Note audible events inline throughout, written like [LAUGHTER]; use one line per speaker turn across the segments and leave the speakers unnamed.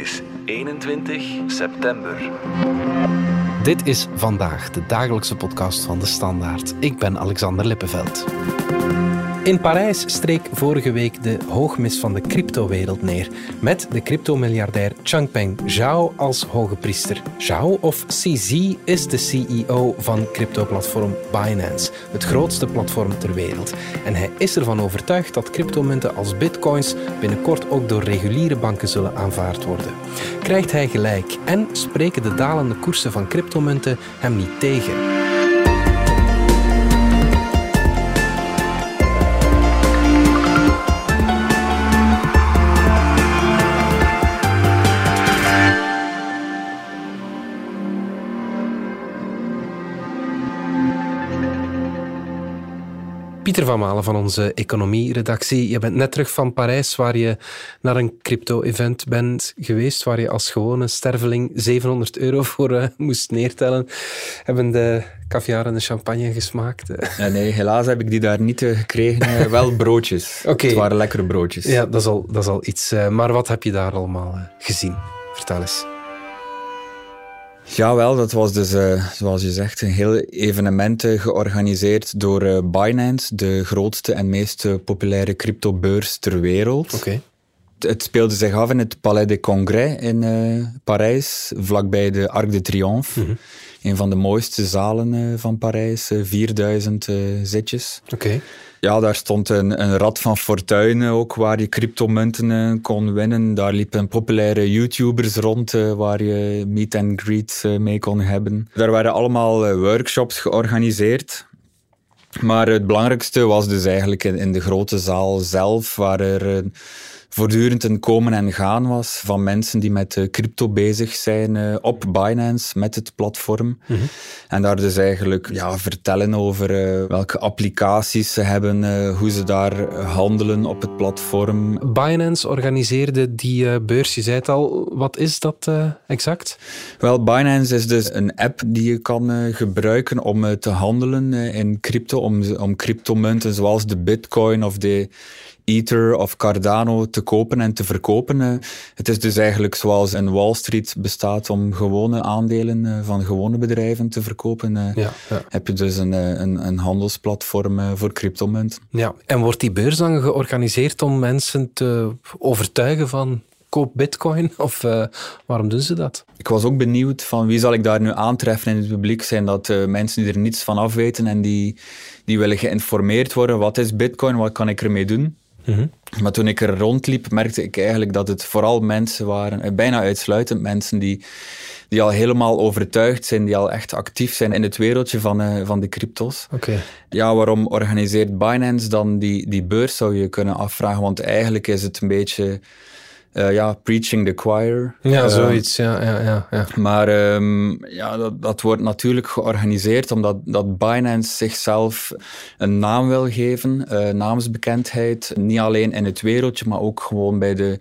is 21 september.
Dit is vandaag de dagelijkse podcast van de Standaard. Ik ben Alexander Lippenveld. In Parijs streek vorige week de hoogmis van de cryptowereld neer, met de cryptomiljardair Changpeng Zhao als hoge priester. Zhao, of CZ, is de CEO van cryptoplatform Binance, het grootste platform ter wereld. En hij is ervan overtuigd dat cryptomunten als bitcoins binnenkort ook door reguliere banken zullen aanvaard worden. Krijgt hij gelijk en spreken de dalende koersen van cryptomunten hem niet tegen? Pieter van Malen van onze economie-redactie. Je bent net terug van Parijs, waar je naar een crypto-event bent geweest, waar je als gewone sterveling 700 euro [LAUGHS] voor uh, moest neertellen. Hebben de caviar en de champagne gesmaakt? [LAUGHS]
Ja, nee, helaas heb ik die daar niet uh, gekregen. wel broodjes. [LAUGHS]
Okay.
Het waren lekkere broodjes.
Ja, dat is al, dat is al iets. Maar wat heb je daar allemaal gezien? Vertel eens.
Ja, wel, dat was dus, uh, zoals je zegt, een heel evenement uh, georganiseerd door uh, Binance, de grootste en meest populaire cryptobeurs ter wereld.
Okay.
Het speelde zich af in het Palais des Congrès in Parijs, vlakbij de Arc de Triomphe. Mm -hmm. Een van de mooiste zalen van Parijs, 4000 zitjes.
Oké. Okay.
Ja, daar stond een, een rad van fortuin ook, waar je cryptomunten kon winnen. Daar liepen populaire YouTubers rond, waar je meet and greet mee kon hebben. Daar werden allemaal workshops georganiseerd. Maar het belangrijkste was dus eigenlijk in, in de grote zaal zelf, waar er voortdurend een komen en gaan was van mensen die met crypto bezig zijn uh, op Binance, met het platform. Mm -hmm. En daar dus eigenlijk ja, vertellen over uh, welke applicaties ze hebben, uh, hoe ze daar handelen op het platform.
Binance organiseerde die beurs, je zei het al. Wat is dat exact?
Wel, Binance is dus een app die je kan gebruiken om te handelen in crypto, om, om cryptomunten zoals de bitcoin of de Ether of Cardano te kopen en te verkopen. Het is dus eigenlijk zoals een Wall Street bestaat om gewone aandelen van gewone bedrijven te verkopen.
Ja, ja.
Heb je dus een, een, een handelsplatform voor cryptomunten.
Ja, en wordt die beurs dan georganiseerd om mensen te overtuigen van koop bitcoin? [LAUGHS] Of uh, waarom doen ze dat?
Ik was ook benieuwd van wie zal ik daar nu aantreffen in het publiek. Zijn dat uh, mensen die er niets van af weten en die, die willen geïnformeerd worden. Wat is bitcoin? Wat kan ik ermee doen?
Mm -hmm.
Maar toen ik er rondliep, merkte ik eigenlijk dat het vooral mensen waren, bijna uitsluitend mensen die, die al helemaal overtuigd zijn, die al echt actief zijn in het wereldje van, uh, van de cryptos.
Okay.
Ja, waarom organiseert Binance dan die, die beurs, zou je kunnen afvragen. Want eigenlijk is het een beetje... Uh, ja, preaching the choir.
Ja, uh, zoiets, ja. ja, ja, ja.
Maar um, ja, dat, dat wordt natuurlijk georganiseerd omdat dat Binance zichzelf een naam wil geven, uh, naamsbekendheid. Niet alleen in het wereldje, maar ook gewoon bij de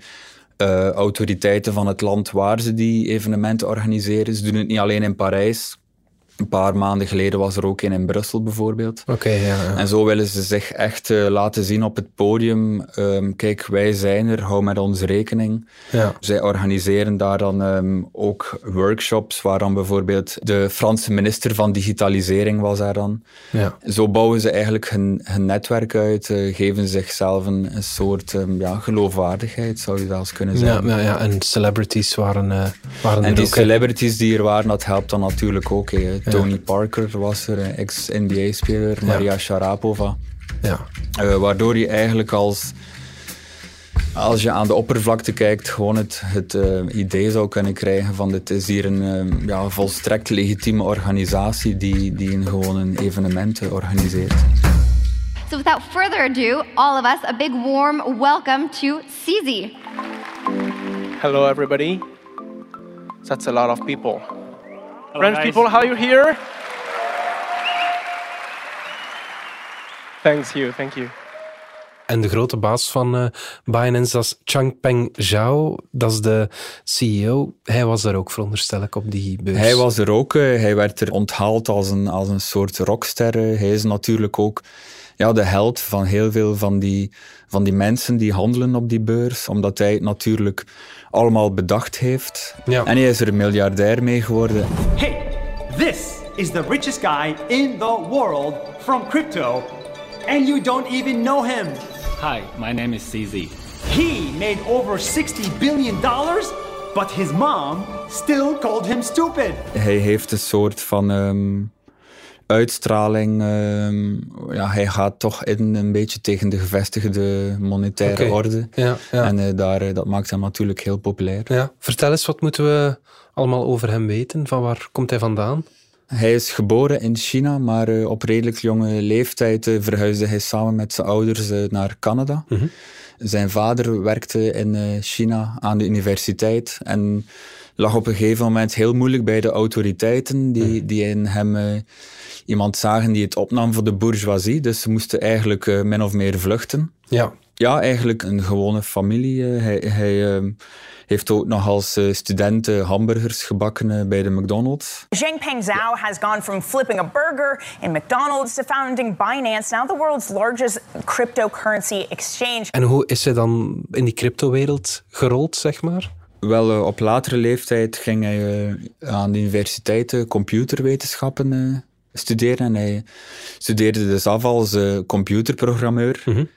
autoriteiten van het land waar ze die evenementen organiseren. Ze doen het niet alleen in Parijs. Een paar maanden geleden was er ook een in Brussel bijvoorbeeld.
Oké, okay, ja, ja,
En zo willen ze zich echt uh, laten zien op het podium. Um, kijk, wij zijn er, hou met ons rekening.
Ja.
Zij organiseren daar dan um, ook workshops, waar dan bijvoorbeeld de Franse minister van Digitalisering was daar dan.
Ja.
Zo bouwen ze eigenlijk hun, hun netwerk uit, uh, geven zichzelf een, een soort um, ja, geloofwaardigheid, zou je zelfs kunnen zeggen.
Ja, ja, en celebrities waren, uh, waren
En die
ook,
celebrities die er waren, dat helpt dan natuurlijk ook. Tony Parker was er, een ex-NBA-speler, Maria ja. Sharapova.
Ja.
Uh, waardoor je eigenlijk als, als je aan de oppervlakte kijkt, gewoon het, het uh, idee zou kunnen krijgen van dit is hier een uh, ja, volstrekt legitieme organisatie die, die een gewoon een evenement organiseert.
So without further ado, all of us, a big warm welcome to CZ.
Hello everybody. That's a lot of people.
Hello,
French
guys.
people, how you here? Thanks you, thank you.
En de grote baas van uh, Binance, dat is Changpeng Zhao. Dat is de CEO. Hij was er ook, veronderstel ik, op die beurs.
Hij was er ook. hij werd er onthaald als een, als een soort rockster. hij is natuurlijk ook ja, de held van heel veel van die, van die mensen die handelen op die beurs. Omdat hij het natuurlijk allemaal bedacht heeft. Ja. En hij is er een miljardair mee geworden.
Hey, this is the richest guy in the world from crypto. And you don't even know him.
Hi, my name is CZ.
He made over 60 billion dollars, but his mom still called him stupid.
Hij heeft een soort van um, uitstraling. Um, ja, hij gaat toch in een beetje tegen de gevestigde monetaire okay. orde. Ja, ja. En uh, daar, uh, dat maakt hem natuurlijk heel populair.
Ja. Vertel eens, wat moeten we allemaal over hem weten? Van waar komt hij vandaan?
Hij is geboren in China, maar uh, op redelijk jonge leeftijd verhuisde hij samen met zijn ouders naar Canada. Mm -hmm. Zijn vader werkte in China aan de universiteit en lag op een gegeven moment heel moeilijk bij de autoriteiten die, mm. die in hem iemand zagen die het opnam voor de bourgeoisie. Dus ze moesten eigenlijk min of meer vluchten.
Ja.
Ja, eigenlijk een gewone familie. hij... hij ehm, heeft ook nog als uh, student hamburgers gebakken uh, bij de McDonald's.
Zhangpeng Zhao has gone from flipping a burger in McDonald's to founding Binance, now the world's largest cryptocurrency exchange.
En hoe is hij dan in die cryptowereld gerold, zeg maar?
Wel, uh, op latere leeftijd ging hij aan de universiteit computerwetenschappen studeren. En hij studeerde dus af als computerprogrammeur. Mm -hmm.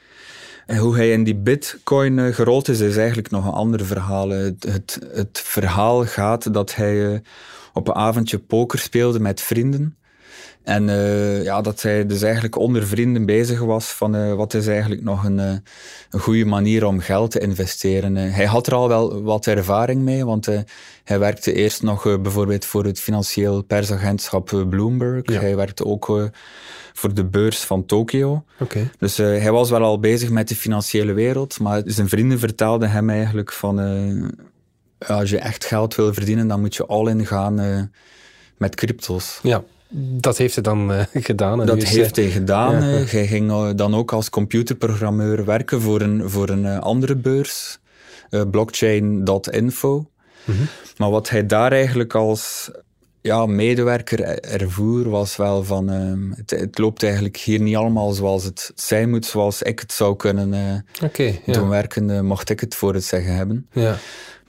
En hoe hij in die bitcoin gerold is, is eigenlijk nog een ander verhaal. Het, het, het verhaal gaat dat hij op een avondje poker speelde met vrienden. En uh, ja, dat hij dus eigenlijk onder vrienden bezig was van wat is eigenlijk nog een, een goede manier om geld te investeren. hij had er al wel wat ervaring mee, want hij werkte eerst nog bijvoorbeeld voor het financieel persagentschap Bloomberg. Ja. Hij werkte ook voor de beurs van Tokio.
Okay.
Dus hij was wel al bezig met de financiële wereld, maar zijn vrienden vertelden hem eigenlijk van als je echt geld wil verdienen, dan moet je all in gaan met crypto's.
Ja. Dat heeft hij dan [LAUGHS] gedaan.
Dat heeft hij gedaan. Ja. hij ging dan ook als computerprogrammeur werken voor een, voor een andere beurs, blockchain.info. Mm -hmm. Maar wat hij daar eigenlijk als ja, medewerker ervoer was wel van uh, het, het, loopt eigenlijk hier niet allemaal zoals het zijn moet, zoals ik het zou kunnen uh,
okay,
ja. doen werken, uh, mocht ik het voor het zeggen hebben.
Ja.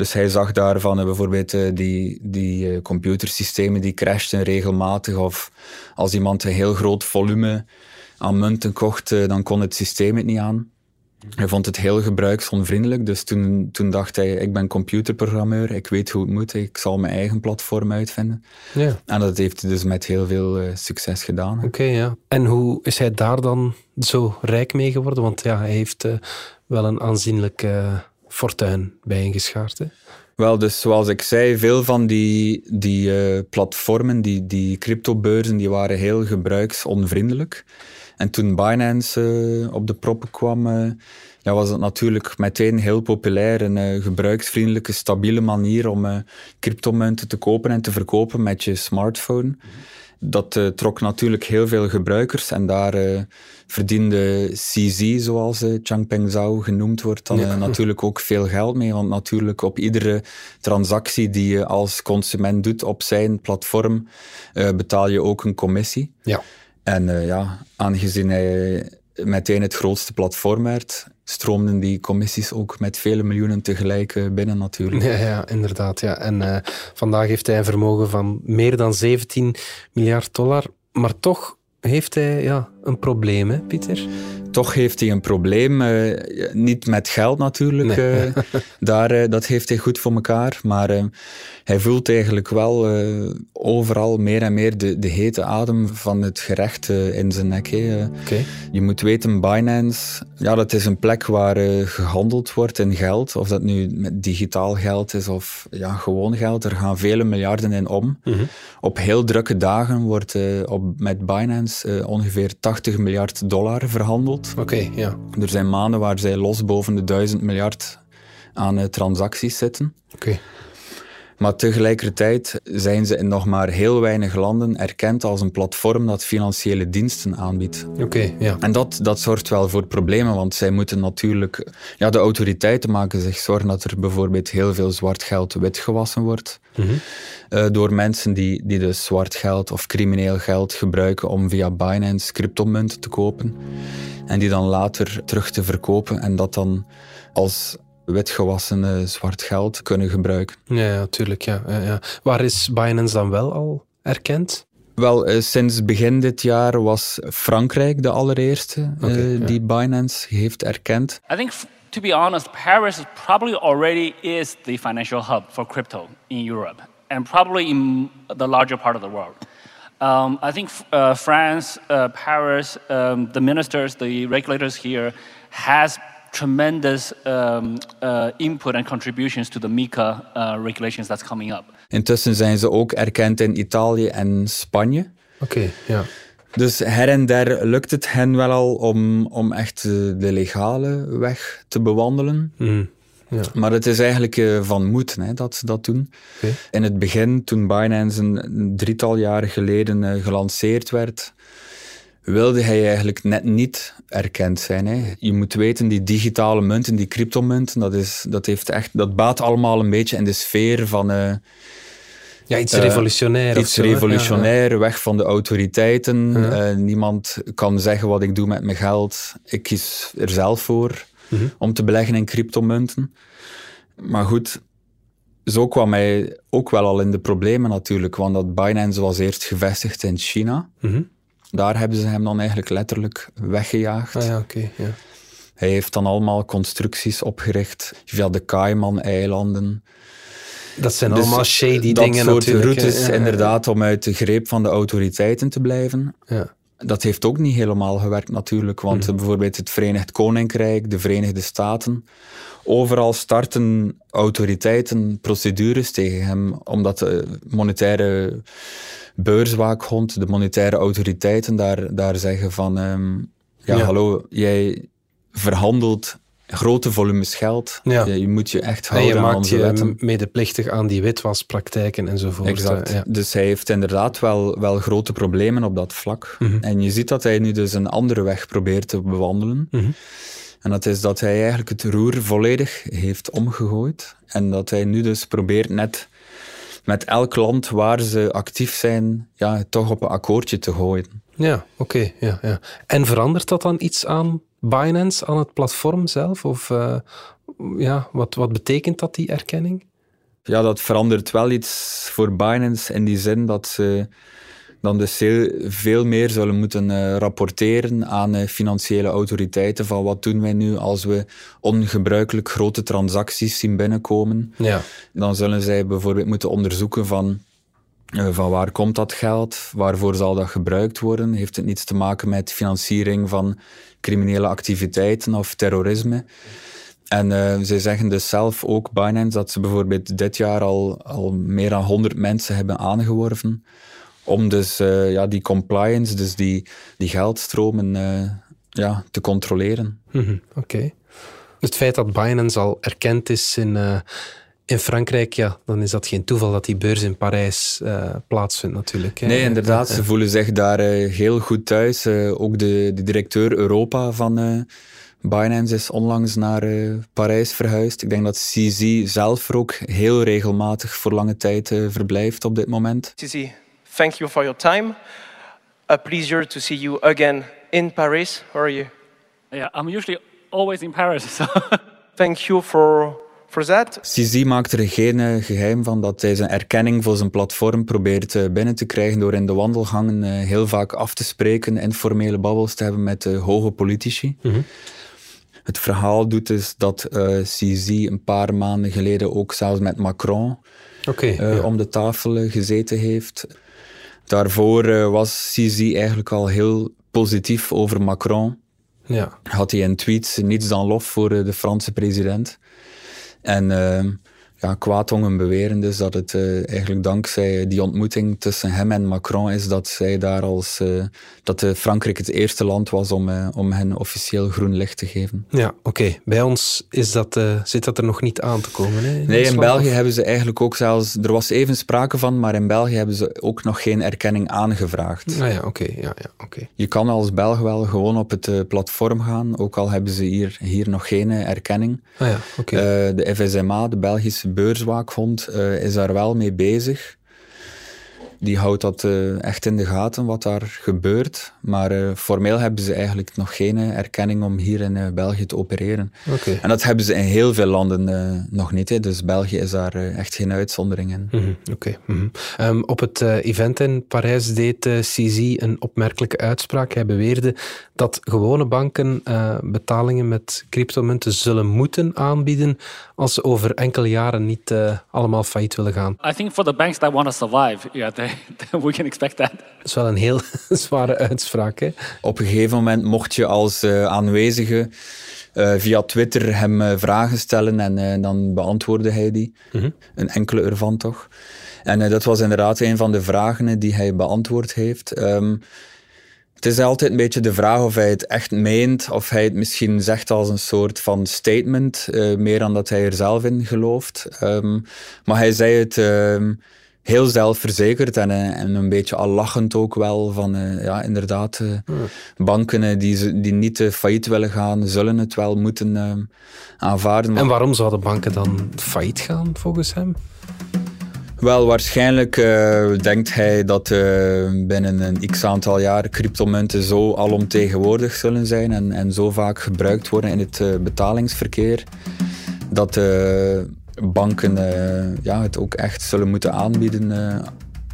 Dus hij zag daarvan bijvoorbeeld die, die computersystemen die crashten regelmatig of als iemand een heel groot volume aan munten kocht, dan kon het systeem het niet aan. Hij vond het heel gebruiksonvriendelijk, dus toen, toen dacht hij, ik ben computerprogrammeur, ik weet hoe het moet, ik zal mijn eigen platform uitvinden.
Ja.
En dat heeft hij dus met heel veel uh, succes gedaan.
Oké, ja. En hoe is hij daar dan zo rijk mee geworden? Want ja, hij heeft uh, wel een aanzienlijk uh, fortuin bij ingeschaard. Hè?
Wel, dus zoals ik zei, veel van die, die platformen, die, die cryptobeurzen, die waren heel gebruiksonvriendelijk. En toen Binance uh, op de proppen kwam, ja, was het natuurlijk meteen heel populair. Een gebruiksvriendelijke, stabiele manier om cryptomunten te kopen en te verkopen met je smartphone. Dat trok natuurlijk heel veel gebruikers en daar verdiende CZ, zoals Changpeng Zhao genoemd wordt, dan ja. natuurlijk ook veel geld mee. Want natuurlijk op iedere transactie die je als consument doet op zijn platform, betaal je ook een commissie.
Ja.
En uh, ja, aangezien hij meteen het grootste platform werd, stroomden die commissies ook met vele miljoenen tegelijk uh, binnen natuurlijk.
Ja, ja inderdaad. Ja. En uh, vandaag heeft hij een vermogen van meer dan 17 miljard dollar. Maar toch heeft hij ja, een probleem, hè, Pieter?
Toch heeft hij een probleem. Uh, niet met geld natuurlijk. Nee. Uh, [LAUGHS] daar, uh, dat heeft hij goed voor elkaar. Maar hij voelt eigenlijk wel overal meer en meer de, de hete adem van het gerecht in zijn nek.
Okay.
Je moet weten, Binance, ja, dat is een plek waar gehandeld wordt in geld. Of dat nu met digitaal geld is of ja, gewoon geld. Er gaan vele miljarden in om.
Mm -hmm.
Op heel drukke dagen wordt op, met Binance ongeveer 80 miljard dollar verhandeld.
Oké, okay, ja.
Er zijn maanden waar zij los boven de 1000 miljard aan uh, transacties zitten.
Oké. Okay.
Maar tegelijkertijd zijn ze in nog maar heel weinig landen erkend als een platform dat financiële diensten aanbiedt.
Oké, ja.
En dat, dat zorgt wel voor problemen, want zij moeten natuurlijk... Ja, de autoriteiten maken zich zorgen dat er bijvoorbeeld heel veel zwart geld witgewassen wordt. Eh, door mensen die, die dus zwart geld of crimineel geld gebruiken om via Binance cryptomunten te kopen. En die dan later terug te verkopen en dat dan als witgewassen zwart geld kunnen gebruiken.
Ja, ja, tuurlijk. Ja, ja, ja. Waar is Binance dan wel al erkend?
Wel, eh, sinds begin dit jaar was Frankrijk de allereerste eh, die Binance heeft erkend.
I think, to be honest, Paris is probably already is the financial hub for crypto in Europe and probably in the larger part of the world. Um, I think uh, France, uh, Paris, um, the ministers, the regulators here has tremendous um, uh, input and contributions to the MiCA uh, regulations that's coming up.
Intussen zijn ze ook erkend in Italië en Spanje.
Oké, ja.
Dus her en der lukt het hen wel al om, om echt de legale weg te bewandelen.
Mm, ja.
Maar het is eigenlijk eh, van moed hè, dat ze dat doen.
Oké.
In het begin, toen Binance een, een drietal jaren geleden eh, gelanceerd werd, wilde hij eigenlijk net niet erkend zijn. Hè. Je moet weten, die digitale munten, die cryptomunten, dat, is, dat, heeft echt, dat baat allemaal een beetje in de sfeer van... eh,
Ja, iets
eh,
revolutionair.
Iets
zo,
revolutionair, weg van de autoriteiten. Eh, niemand kan zeggen wat ik doe met mijn geld. Ik kies er zelf voor
Mhm.
om te beleggen in cryptomunten. Maar goed, zo kwam hij ook wel al in de problemen natuurlijk. Want dat Binance was eerst gevestigd in China.
Mhm.
Daar hebben ze hem dan eigenlijk letterlijk weggejaagd.
Ah ja, oké. ja.
Hij heeft dan allemaal constructies opgericht via de Cayman-eilanden.
Dat zijn
Dus
allemaal shady
dat
dingen
soort
natuurlijk.
routes,
Ja, ja,
inderdaad, om uit de greep van de autoriteiten te blijven.
Ja.
Dat heeft ook niet helemaal gewerkt natuurlijk, want
Mhm.
bijvoorbeeld het Verenigd Koninkrijk, de Verenigde Staten, overal starten autoriteiten procedures tegen hem, omdat de monetaire beurswaakhond, de monetaire autoriteiten daar, daar zeggen van, ehm, ja,
Ja.
hallo, jij verhandelt grote volumes geld,
Ja.
je, je moet je echt
En je
houden aan
maakt
onze
je
wetten.
medeplichtig aan die witwaspraktijken enzovoort.
Exact.
eh, ja.
Dus hij heeft inderdaad wel, wel grote problemen op dat vlak.
Mhm.
En je ziet dat hij nu dus een andere weg probeert te bewandelen.
Mhm.
En dat is dat hij eigenlijk het roer volledig heeft omgegooid. En dat hij nu dus probeert net met elk land waar ze actief zijn, ja, toch op een akkoordje te gooien.
Ja, oké. ja, ja. En verandert dat dan iets aan Binance, aan het platform zelf? Of eh, ja, wat, wat betekent dat, die erkenning?
Ja, dat verandert wel iets voor Binance in die zin dat ze dan dus heel, veel meer zullen moeten eh, rapporteren aan eh, financiële autoriteiten van wat doen wij nu als we ongebruikelijk grote transacties zien binnenkomen.
Ja,
Dan zullen zij bijvoorbeeld moeten onderzoeken van, van waar komt dat geld, waarvoor zal dat gebruikt worden, heeft het niets te maken met financiering van criminele activiteiten of terrorisme. En eh, zij zeggen dus zelf ook, Binance, dat ze bijvoorbeeld dit jaar al, al meer dan 100 mensen hebben aangeworven om dus eh, ja, die compliance, dus die, die geldstromen eh, ja, te controleren.
Mhm, oké. Het feit dat Binance al erkend is in, eh, in Frankrijk, ja, dan is dat geen toeval dat die beurs in Parijs eh, plaatsvindt natuurlijk. hè.
Nee, inderdaad.
Ja,
Ze voelen zich daar eh, heel goed thuis. Eh, ook de, de directeur Europa van eh, Binance is onlangs naar eh, Parijs verhuisd. Ik denk dat CZ zelf er ook heel regelmatig voor lange tijd eh, verblijft op dit moment.
Sisi, thank you for your time. A pleasure to see you again in Paris. How are you?
Yeah, I'm usually always in Paris. [LAUGHS] So
Thank you for, for that.
CZ maakt er geen eh, geheim van dat hij zijn erkenning voor zijn platform probeert eh, binnen te krijgen door in de wandelgangen eh, heel vaak af te spreken, informele babbels te hebben met hoge politici. Het verhaal doet dus dat eh CZ een paar maanden geleden ook zelfs met Macron
ja.
om de tafel gezeten heeft. Daarvoor was CZ eigenlijk al heel positief over Macron.
ja.
Had hij in tweets niets dan lof voor de Franse president. En eh, ja, kwaadongen beweren dus dat het uh, eigenlijk dankzij die ontmoeting tussen hem en Macron is dat zij daar als uh, dat uh, Frankrijk het eerste land was om, om hen officieel groen licht te geven.
Ja, oké. Okay. Bij ons is dat, zit dat er nog niet aan te komen. Hè,
in nee, in België hebben ze eigenlijk ook zelfs, er was even sprake van, maar in België hebben ze ook nog geen erkenning aangevraagd.
Ah, ja, oké. Ja, ja, oké.
Je kan als Belg wel gewoon op het platform gaan, ook al hebben ze hier, hier nog geen erkenning.
Ah, ja,
de FSMA, de Belgische beurswaakhond uh, is daar wel mee bezig die houdt dat uh, echt in de gaten wat daar gebeurt. Maar uh, formeel hebben ze eigenlijk nog geen erkenning om hier in België te opereren.
Okay.
En dat hebben ze in heel veel landen nog niet. Hè. Dus België is daar echt geen uitzondering in.
Mm -hmm. Oké. Okay. Mm -hmm. um, op het event in Parijs deed CZ een opmerkelijke uitspraak. Hij beweerde dat gewone banken betalingen met cryptomunten zullen moeten aanbieden als ze over enkele jaren niet allemaal failliet willen gaan.
I think for the banks that want to survive, yeah, [LAUGHS] they we can expect that.
Dat is wel een heel [LAUGHS] zware uitspraak. Hè?
Op een gegeven moment mocht je als uh, aanwezige uh, via Twitter hem uh, vragen stellen en dan beantwoordde hij die. Mm -hmm. Een enkele ervan toch. En dat was inderdaad een van de vragen die hij beantwoord heeft. Um, het is altijd een beetje de vraag of hij het echt meent, of hij het misschien zegt als een soort van statement, meer dan dat hij er zelf in gelooft. Um, maar hij zei het um, heel zelfverzekerd en, eh, en een beetje al lachend ook wel van uh, ja, inderdaad, uh, banken die, die niet failliet willen gaan, zullen het wel moeten aanvaarden.
En waarom zouden banken dan failliet gaan volgens hem?
Wel, waarschijnlijk denkt hij dat binnen een x aantal jaar cryptomunten zo alomtegenwoordig zullen zijn en, en zo vaak gebruikt worden in het betalingsverkeer, dat banken ja, het ook echt zullen moeten aanbieden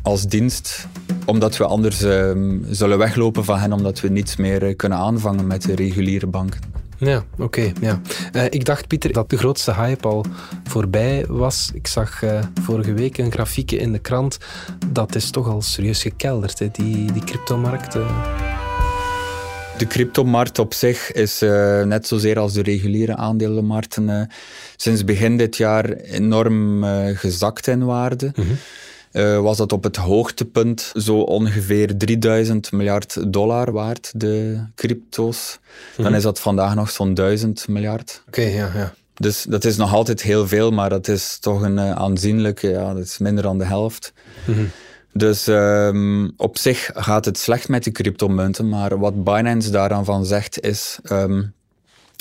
als dienst. Omdat we anders uh, zullen weglopen van hen, omdat we niets meer eh, kunnen aanvangen met de reguliere banken.
Ja, oké. Okay, ja. ik dacht, Pieter, dat de grootste hype al voorbij was. Ik zag vorige week een grafiekje in de krant. Dat is toch al serieus gekelderd, hè, die, die cryptomarkt.
De cryptomarkt op zich is uh, net zozeer als de reguliere aandelenmarkten sinds begin dit jaar enorm gezakt in waarde. Mm -hmm. Was dat op het hoogtepunt zo ongeveer 3000 miljard dollar waard, de crypto's. Mm -hmm. Dan mhm. is dat vandaag nog zo'n 1000 miljard.
Oké, okay, ja, ja.
Dus dat is nog altijd heel veel, maar dat is toch een aanzienlijke, ja, dat is minder dan de helft. Mm -hmm. Dus um, op zich gaat het slecht met die cryptomunten, maar wat Binance daaraan van zegt is... Um,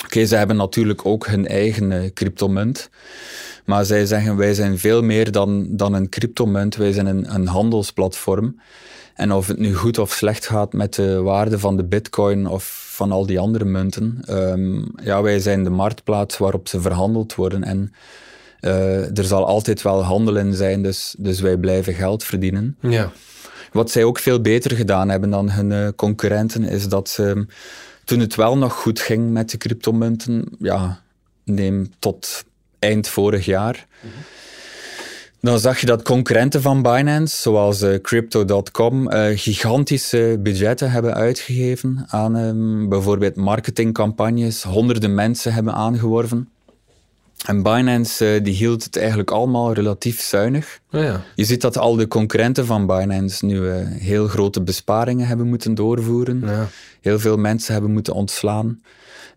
Oké, okay, ze hebben natuurlijk ook hun eigen uh, cryptomunt. Maar zij zeggen, wij zijn veel meer dan, dan een cryptomunt. Wij zijn een, een handelsplatform. En of het nu goed of slecht gaat met de waarde van de bitcoin of van al die andere munten. Um, ja, wij zijn de marktplaats waarop ze verhandeld worden. En uh, er zal altijd wel handel in zijn, dus, dus wij blijven geld verdienen.
Ja.
Wat zij ook veel beter gedaan hebben dan hun uh, concurrenten, is dat ze, toen het wel nog goed ging met de cryptomunten, ja, neem tot eind vorig jaar, mm -hmm. dan zag je dat concurrenten van Binance, zoals uh, Crypto.com, gigantische budgetten hebben uitgegeven aan um, bijvoorbeeld marketingcampagnes, honderden mensen hebben aangeworven. En Binance uh, die hield het eigenlijk allemaal relatief zuinig.
Oh ja.
Je ziet dat al de concurrenten van Binance nu uh, heel grote besparingen hebben moeten doorvoeren.
Ja.
Heel veel mensen hebben moeten ontslaan.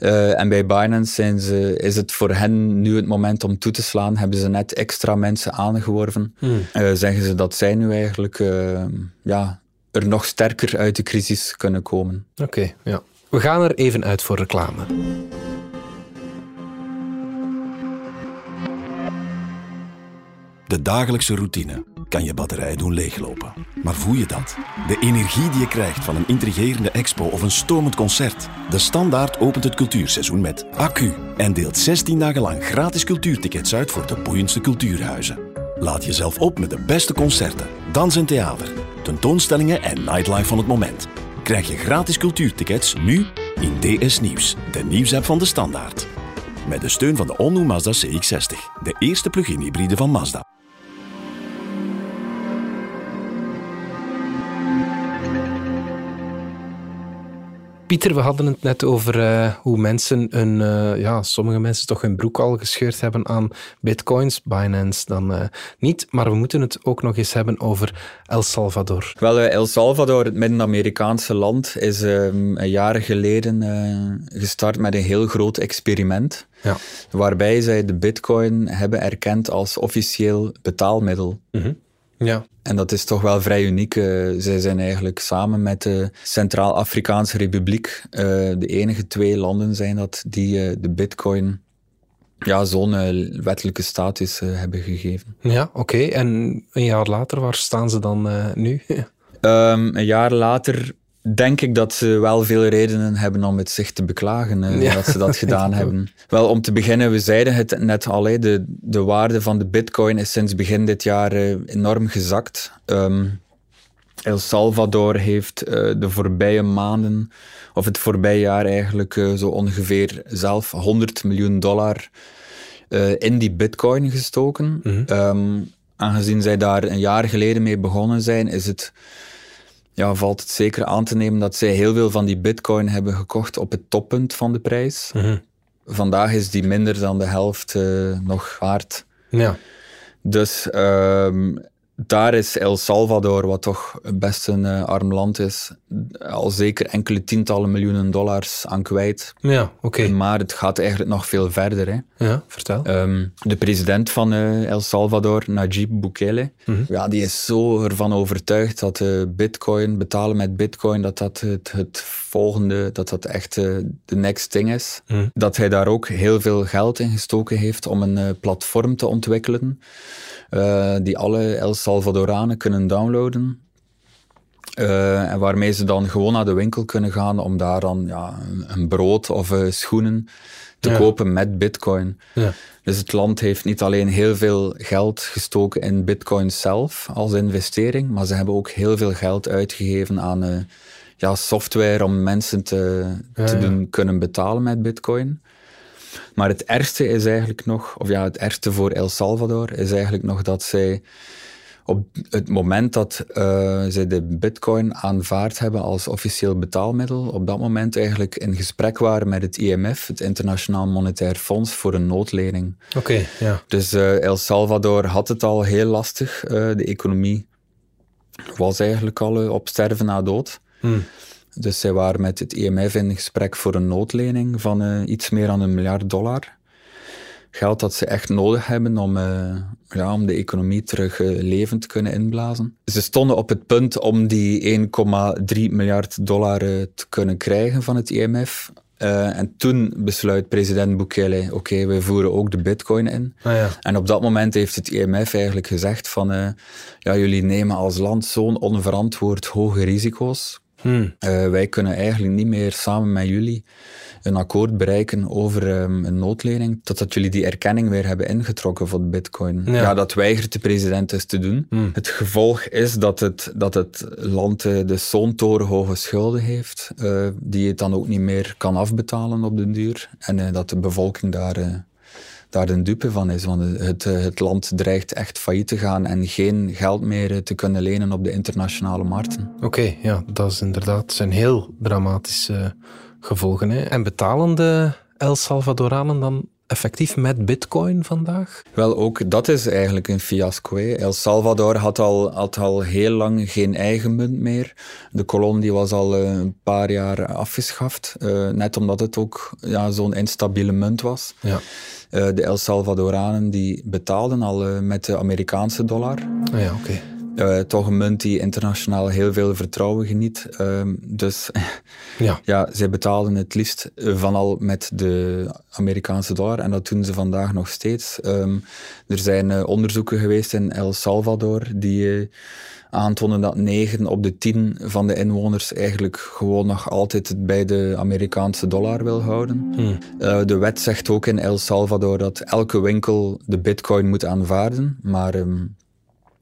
Uh, en bij Binance zijn ze, is het voor hen nu het moment om toe te slaan. Hebben ze net extra mensen aangeworven.
Hmm.
zeggen ze dat zij nu eigenlijk ja, er nog sterker uit de crisis kunnen komen.
Oké, ja. We gaan er even uit voor reclame.
De dagelijkse routine kan je batterij doen leeglopen. Maar voel je dat? De energie die je krijgt van een intrigerende expo of een stomend concert. De Standaard opent het cultuurseizoen met Accu en deelt 16 dagen lang gratis cultuurtickets uit voor de boeiendste cultuurhuizen. Laat jezelf op met de beste concerten, dans en theater, tentoonstellingen en nightlife van het moment. Krijg je gratis cultuurtickets nu in DS Nieuws, de nieuwsapp van de Standaard. Met de steun van de all Mazda CX-60, de eerste plug-in hybride van Mazda.
Pieter, we hadden het net over uh, hoe mensen hun, uh, ja, sommige mensen toch hun broek al gescheurd hebben aan bitcoins. Binance dan uh, niet. Maar we moeten het ook nog eens hebben over El Salvador.
Wel, El Salvador, het Midden-Amerikaanse land, is um, een jaar geleden gestart met een heel groot experiment. Ja. Waarbij zij de bitcoin hebben erkend als officieel betaalmiddel.
Mm -hmm. Ja.
En dat is toch wel vrij uniek. Uh, zij zijn eigenlijk samen met de Centraal-Afrikaanse Republiek uh, de enige twee landen zijn dat die uh, de bitcoin ja, zo'n wettelijke status hebben gegeven.
Ja, oké. Okay. En een jaar later, waar staan ze dan nu?
um, [LAUGHS] een jaar later denk ik dat ze wel veel redenen hebben om het zich te beklagen ja. dat ze dat [LAUGHS] gedaan hebben. Wel, om te beginnen, we zeiden het net al, de, de waarde van de bitcoin is sinds begin dit jaar uh, enorm gezakt. Um, El Salvador heeft uh, de voorbije maanden, of het voorbije jaar eigenlijk, zo ongeveer zelf 100 miljoen dollar in die bitcoin gestoken. Mm -hmm. um, aangezien zij daar een jaar geleden mee begonnen zijn, is het ja, valt het zeker aan te nemen dat zij heel veel van die bitcoin hebben gekocht op het toppunt van de prijs.
Mhm.
Vandaag is die minder dan de helft uh, nog waard.
Ja.
Dus um, daar is El Salvador, wat toch best een uh, arm land is, al zeker enkele tientallen miljoenen dollars aan kwijt.
Ja, oké.
Maar het gaat eigenlijk nog veel verder. Hè.
Ja, vertel.
Um, de president van uh, El Salvador, Najib Bukele,
-hmm.
ja, die is zo ervan overtuigd dat uh, bitcoin, betalen met bitcoin, dat dat het, het volgende, dat dat echt de next thing is.
Mm.
Dat hij daar ook heel veel geld in gestoken heeft om een platform te ontwikkelen. Die alle El Salvadoranen kunnen downloaden. Uh, en waarmee ze dan gewoon naar de winkel kunnen gaan om daar dan ja, een brood of uh, schoenen te
ja.
kopen met bitcoin.
Ja.
Dus het land heeft niet alleen heel veel geld gestoken in bitcoin zelf als investering, maar ze hebben ook heel veel geld uitgegeven aan uh, ja, software om mensen te,
Ja,
te doen kunnen betalen met bitcoin. Maar het ergste is eigenlijk nog, of ja, het ergste voor El Salvador is eigenlijk nog dat zij op het moment dat uh, zij de bitcoin aanvaard hebben als officieel betaalmiddel, op dat moment eigenlijk in gesprek waren met het IMF, het Internationaal Monetair Fonds, voor een noodlening.
Oké, ja.
Dus uh, El Salvador had het al heel lastig. Uh, de economie was eigenlijk al op sterven na dood.
Hmm.
Dus zij waren met het IMF in gesprek voor een noodlening van iets meer dan een miljard dollar. Geld dat ze echt nodig hebben om, uh, ja, om de economie terug uh, levend te kunnen inblazen. Ze stonden op het punt om die 1,3 miljard dollar te kunnen krijgen van het IMF. en toen besluit president Bukele, oké, okay, wij voeren ook de bitcoin in.
Ah, ja.
En op dat moment heeft het IMF eigenlijk gezegd van, ja, jullie nemen als land zo'n onverantwoord hoge risico's.
Hmm.
Uh, wij kunnen eigenlijk niet meer samen met jullie een akkoord bereiken over um, een noodlening, totdat jullie die erkenning weer hebben ingetrokken voor de bitcoin.
Ja,
ja dat weigert de president dus te doen.
Hmm.
Het gevolg is dat het, dat het land uh, de zo'n torenhoge schulden heeft, uh, die het dan ook niet meer kan afbetalen op den duur. En dat de bevolking daar daar een dupe van is. Want het, het land dreigt echt failliet te gaan en geen geld meer te kunnen lenen op de internationale markten.
Oké, ja, dat is inderdaad zijn heel dramatische gevolgen. Hè? En betalen de El Salvadoranen dan effectief met bitcoin vandaag?
Wel, ook dat is eigenlijk een fiasco. Hè. El Salvador had al, had al heel lang geen eigen munt meer. De kolon die was al uh, een paar jaar afgeschaft, uh, net omdat het ook ja, zo'n instabiele munt was.
Ja.
Uh, de El Salvadoranen die betaalden al met de Amerikaanse dollar.
Ah, ja, oké.
Okay. Uh, toch een munt die internationaal heel veel vertrouwen geniet. Uh, dus [LAUGHS]
ja.
ja, zij betaalden het liefst van al met de Amerikaanse dollar. En dat doen ze vandaag nog steeds. Um, er zijn uh, onderzoeken geweest in El Salvador die aantonen dat 9 op de 10 van de inwoners eigenlijk gewoon nog altijd het bij de Amerikaanse dollar wil houden.
Hmm.
de wet zegt ook in El Salvador dat elke winkel de bitcoin moet aanvaarden. Maar um,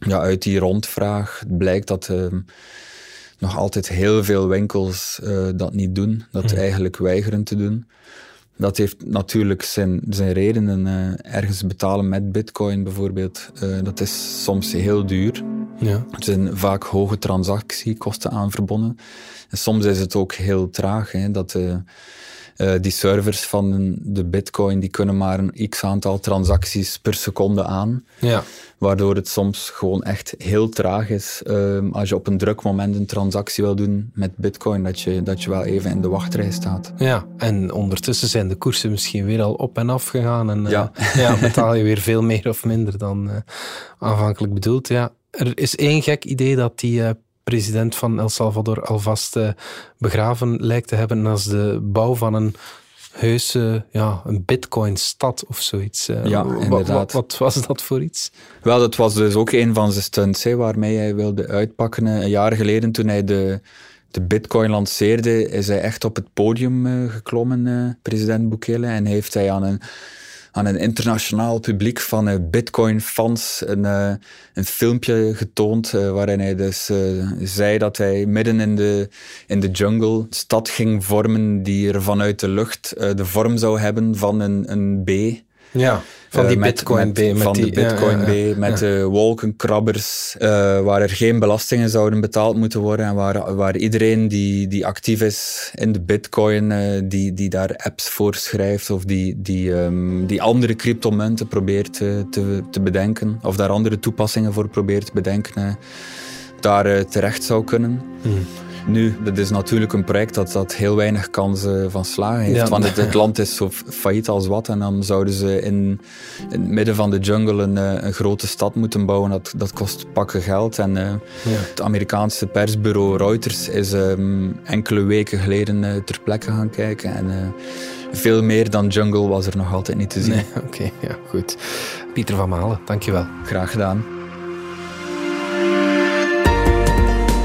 ja, uit die rondvraag blijkt dat uh, nog altijd heel veel winkels uh, dat niet doen, dat
Mhm.
eigenlijk weigeren te doen. Dat heeft natuurlijk zijn, zijn redenen. Uh, ergens betalen met bitcoin bijvoorbeeld, dat is soms heel duur.
Ja.
Er zijn vaak hoge transactiekosten aan verbonden. En soms is het ook heel traag. Hè, dat uh, die servers van de bitcoin die kunnen maar een x aantal transacties per seconde aan.
Ja.
Waardoor het soms gewoon echt heel traag is. Uh, als je op een druk moment een transactie wil doen met bitcoin, dat je, dat je wel even in de wachtrij staat.
Ja, en ondertussen zijn de koersen misschien weer al op en af gegaan. En uh,
ja.
ja, betaal je weer veel meer of minder dan aanvankelijk bedoeld. Ja. Er is één gek idee dat die president van El Salvador alvast uh, begraven lijkt te hebben als de bouw van een heuse ja, een bitcoin-stad of zoiets. Uh,
ja, inderdaad.
Wat, wat, was dat voor iets?
Wel, dat was dus ook een van zijn stunts hè, waarmee hij wilde uitpakken. Een jaar geleden toen hij de, de bitcoin lanceerde, is hij echt op het podium uh, geklommen, president Bukele. En heeft hij aan een aan een internationaal publiek van uh, Bitcoin-fans een, uh, een filmpje getoond uh, waarin hij dus zei dat hij midden in de, in de jungle stad ging vormen die er vanuit de lucht de vorm zou hebben van een, een B.
Ja, van die Bitcoin B.
Met, van
die,
de Bitcoin
ja, ja,
B, met de wolkenkrabbers, uh, waar er geen belastingen zouden betaald moeten worden en waar, waar iedereen die, die actief is in de Bitcoin, uh, die, die daar apps voor schrijft of die, die, um, die andere cryptomunten probeert te, te, te, bedenken, of daar andere toepassingen voor probeert te bedenken, daar terecht zou kunnen.
Hmm.
Nu, dat is natuurlijk een project dat, dat heel weinig kansen van slagen heeft. Ja. Want het, het, land is zo failliet als wat. En dan zouden ze in, in het midden van de jungle een, een grote stad moeten bouwen. Dat, dat kost pakken geld. En uh, ja. het Amerikaanse persbureau Reuters is um, enkele weken geleden uh, ter plekke gaan kijken. En uh, veel meer dan jungle was er nog altijd niet te zien.
Nee, [LAUGHS] Oké, okay, ja, goed. Pieter van Malen, dankjewel.
Graag gedaan.